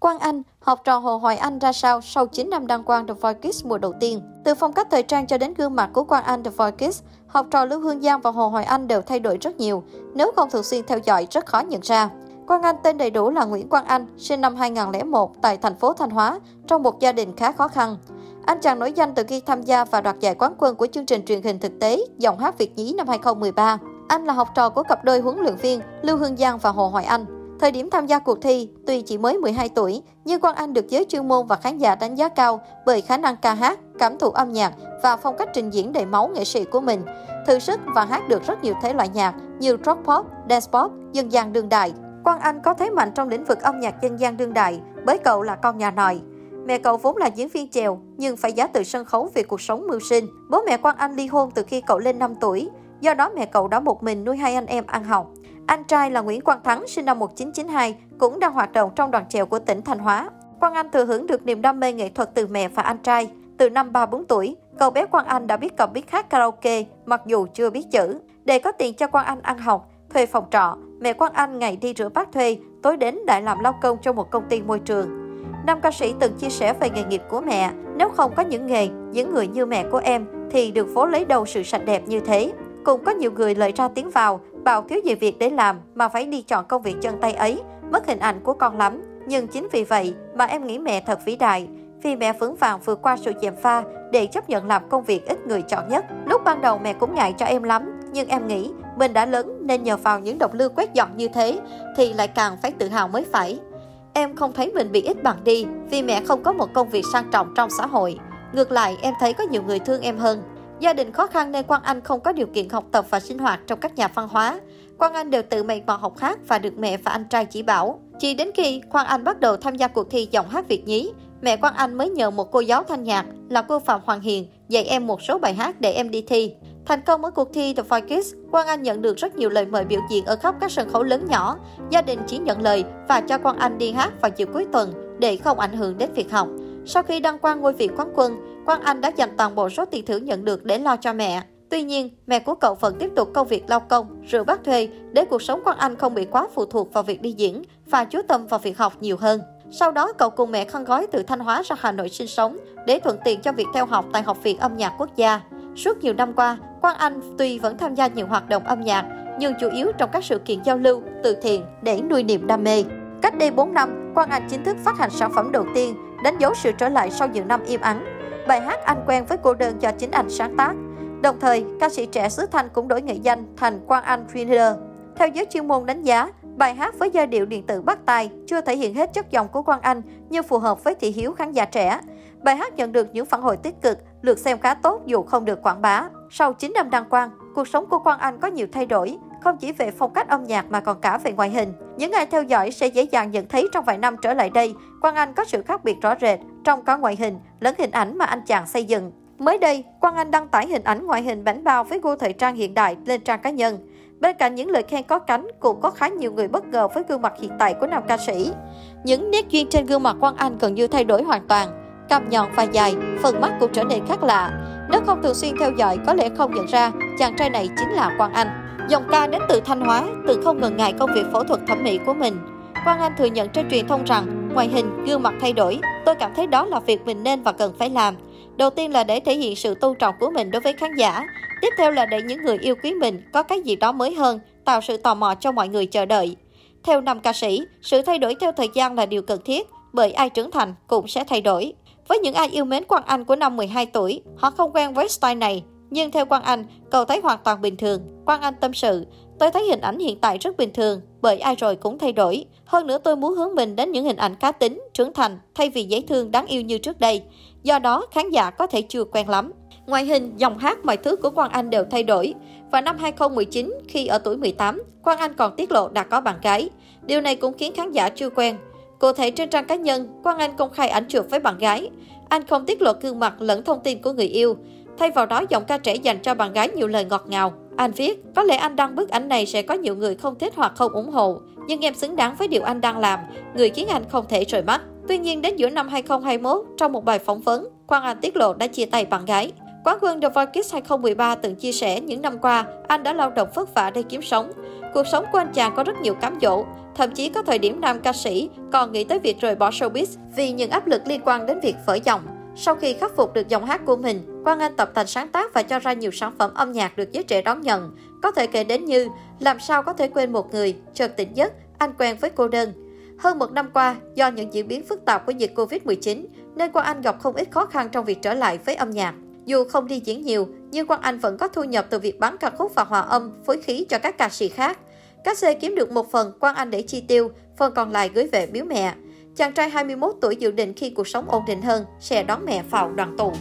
Quang Anh, học trò Hồ Hoài Anh ra sao sau 9 năm đăng quang The Voice Kids mùa đầu tiên? Từ phong cách thời trang cho đến gương mặt của Quang Anh The Voice Kids, học trò Lưu Hương Giang và Hồ Hoài Anh đều thay đổi rất nhiều. Nếu không thường xuyên theo dõi, rất khó nhận ra. Quang Anh tên đầy đủ là Nguyễn Quang Anh, sinh năm 2001 tại thành phố Thanh Hóa, trong một gia đình khá khó khăn. Anh chàng nổi danh từ khi tham gia và đoạt giải quán quân của chương trình truyền hình thực tế Giọng hát Việt nhí năm 2013. Anh là học trò của cặp đôi huấn luyện viên Lưu Hương Giang và Hồ Hoài Anh. Thời điểm tham gia cuộc thi, tuy chỉ mới 12 tuổi, nhưng Quang Anh được giới chuyên môn và khán giả đánh giá cao bởi khả năng ca hát, cảm thụ âm nhạc và phong cách trình diễn đầy máu nghệ sĩ của mình. Thử sức và hát được rất nhiều thể loại nhạc như rock pop, dance pop, dân gian đương đại. Quang Anh có thế mạnh trong lĩnh vực âm nhạc dân gian đương đại bởi cậu là con nhà nòi. Mẹ cậu vốn là diễn viên chèo nhưng phải giá từ sân khấu vì cuộc sống mưu sinh. Bố mẹ Quang Anh ly hôn từ khi cậu lên 5 tuổi, do đó mẹ cậu đã một mình nuôi hai anh em ăn học. Anh trai là Nguyễn Quang Thắng, sinh năm 1992, cũng đang hoạt động trong đoàn chèo của tỉnh Thanh Hóa. Quang Anh thừa hưởng được niềm đam mê nghệ thuật từ mẹ và anh trai. Từ năm 3-4 tuổi, cậu bé Quang Anh đã biết cầm biết hát karaoke, mặc dù chưa biết chữ. Để có tiền cho Quang Anh ăn học, thuê phòng trọ, mẹ Quang Anh ngày đi rửa bát thuê, tối đến lại làm lao công cho một công ty môi trường. Nam ca sĩ từng chia sẻ về nghề nghiệp của mẹ. Nếu không có những nghề, những người như mẹ của em, thì đường phố lấy đâu sự sạch đẹp như thế. Cũng có nhiều người lời ra tiếng vào, bảo thiếu gì việc để làm mà phải đi chọn công việc chân tay ấy, mất hình ảnh của con lắm. Nhưng chính vì vậy mà em nghĩ mẹ thật vĩ đại, vì mẹ vững vàng vượt qua sự gièm pha để chấp nhận làm công việc ít người chọn nhất. Lúc ban đầu mẹ cũng ngại cho em lắm, nhưng em nghĩ mình đã lớn nên nhờ vào những động lưu quét dọn như thế thì lại càng phải tự hào mới phải. Em không thấy mình bị ít bằng đi vì mẹ không có một công việc sang trọng trong xã hội. Ngược lại, em thấy có nhiều người thương em hơn. Gia đình khó khăn nên Quang Anh không có điều kiện học tập và sinh hoạt trong các nhà văn hóa. Quang Anh đều tự mày mò học hát và được mẹ và anh trai chỉ bảo. Chỉ đến khi Quang Anh bắt đầu tham gia cuộc thi giọng hát Việt nhí, mẹ Quang Anh mới nhờ một cô giáo thanh nhạc là cô Phạm Hoàng Hiền dạy em một số bài hát để em đi thi. Thành công ở cuộc thi The Voice Kids, Quang Anh nhận được rất nhiều lời mời biểu diễn ở khắp các sân khấu lớn nhỏ. Gia đình chỉ nhận lời và cho Quang Anh đi hát vào chiều cuối tuần để không ảnh hưởng đến việc học. Sau khi đăng quang ngôi vị quán quân, Quang Anh đã dành toàn bộ số tiền thưởng nhận được để lo cho mẹ. Tuy nhiên, mẹ của cậu vẫn tiếp tục công việc lao công, rửa bát thuê để cuộc sống Quang Anh không bị quá phụ thuộc vào việc đi diễn và chú tâm vào việc học nhiều hơn. Sau đó, cậu cùng mẹ khăn gói từ Thanh Hóa ra Hà Nội sinh sống để thuận tiện cho việc theo học tại Học viện Âm nhạc Quốc gia. Suốt nhiều năm qua, Quang Anh tuy vẫn tham gia nhiều hoạt động âm nhạc, nhưng chủ yếu trong các sự kiện giao lưu, từ thiện để nuôi niềm đam mê. Cách đây 4 năm, Quang Anh chính thức phát hành sản phẩm đầu tiên, đánh dấu sự trở lại sau nhiều năm im ắng. Bài hát Anh quen với cô đơn do chính anh sáng tác. Đồng thời, ca sĩ trẻ xứ Thanh cũng đổi nghệ danh thành Quang Anh Thriller. Theo giới chuyên môn đánh giá, bài hát với giai điệu điện tử bắt tai chưa thể hiện hết chất giọng của Quang Anh nhưng phù hợp với thị hiếu khán giả trẻ. Bài hát nhận được những phản hồi tích cực, lượt xem khá tốt dù không được quảng bá. Sau 9 năm đăng quang, cuộc sống của Quang Anh có nhiều thay đổi, không chỉ về phong cách âm nhạc mà còn cả về ngoại hình. Những ai theo dõi sẽ dễ dàng nhận thấy trong vài năm trở lại đây, Quang Anh có sự khác biệt rõ rệt trong cả ngoại hình lẫn hình ảnh mà anh chàng xây dựng. Mới đây, Quang Anh đăng tải hình ảnh ngoại hình bảnh bao với gu thời trang hiện đại lên trang cá nhân. Bên cạnh những lời khen có cánh, cũng có khá nhiều người bất ngờ với gương mặt hiện tại của nam ca sĩ. Những nét duyên trên gương mặt Quang Anh gần như thay đổi hoàn toàn. Cằm nhọn và dài, phần mắt cũng trở nên khác lạ. Nếu không thường xuyên theo dõi, có lẽ không nhận ra chàng trai này chính là Quang Anh. Dòng ca đến từ Thanh Hóa, từ không ngần ngại công việc phẫu thuật thẩm mỹ của mình. Quang Anh thừa nhận trên truyền thông rằng ngoại hình, gương mặt thay đổi, tôi cảm thấy đó là việc mình nên và cần phải làm. Đầu tiên là để thể hiện sự tôn trọng của mình đối với khán giả. Tiếp theo là để những người yêu quý mình có cái gì đó mới hơn, tạo sự tò mò cho mọi người chờ đợi. Theo năm ca sĩ, sự thay đổi theo thời gian là điều cần thiết, bởi ai trưởng thành cũng sẽ thay đổi. Với những ai yêu mến Quang Anh của năm 12 tuổi, họ không quen với style này. Nhưng theo Quang Anh, cậu thấy hoàn toàn bình thường. Quang Anh tâm sự, tôi thấy hình ảnh hiện tại rất bình thường, bởi ai rồi cũng thay đổi. Hơn nữa tôi muốn hướng mình đến những hình ảnh cá tính, trưởng thành, thay vì dễ thương, đáng yêu như trước đây. Do đó, khán giả có thể chưa quen lắm. Ngoại hình, dòng hát, mọi thứ của Quang Anh đều thay đổi. Vào năm 2019, khi ở tuổi 18, Quang Anh còn tiết lộ đã có bạn gái. Điều này cũng khiến khán giả chưa quen. Cụ thể trên trang cá nhân, Quang Anh công khai ảnh chụp với bạn gái. Anh không tiết lộ gương mặt lẫn thông tin của người yêu. Thay vào đó, giọng ca trẻ dành cho bạn gái nhiều lời ngọt ngào. Anh viết, có lẽ anh đăng bức ảnh này sẽ có nhiều người không thích hoặc không ủng hộ. Nhưng em xứng đáng với điều anh đang làm, người khiến anh không thể rời mắt. Tuy nhiên, đến giữa năm 2021, trong một bài phỏng vấn, Quang Anh tiết lộ đã chia tay bạn gái. Quán quân The Voice Kids 2013 từng chia sẻ những năm qua, anh đã lao động vất vả để kiếm sống. Cuộc sống của anh chàng có rất nhiều cám dỗ, Thậm chí có thời điểm nam ca sĩ còn nghĩ tới việc rời bỏ showbiz vì những áp lực liên quan đến việc vỡ dòng. Sau khi khắc phục được giọng hát của mình, Quang Anh tập tành sáng tác và cho ra nhiều sản phẩm âm nhạc được giới trẻ đón nhận. Có thể kể đến như Làm sao có thể quên một người, Chợt tỉnh giấc, Anh quen với cô đơn. Hơn một năm qua, do những diễn biến phức tạp của dịch Covid-19, nên Quang Anh gặp không ít khó khăn trong việc trở lại với âm nhạc. Dù không đi diễn nhiều, nhưng Quang Anh vẫn có thu nhập từ việc bán ca khúc và hòa âm, phối khí cho các ca sĩ khác. Các xe kiếm được một phần, Quang Anh để chi tiêu, phần còn lại gửi về biếu mẹ. Chàng trai 21 tuổi dự định khi cuộc sống ổn định hơn sẽ đón mẹ vào đoàn tụ.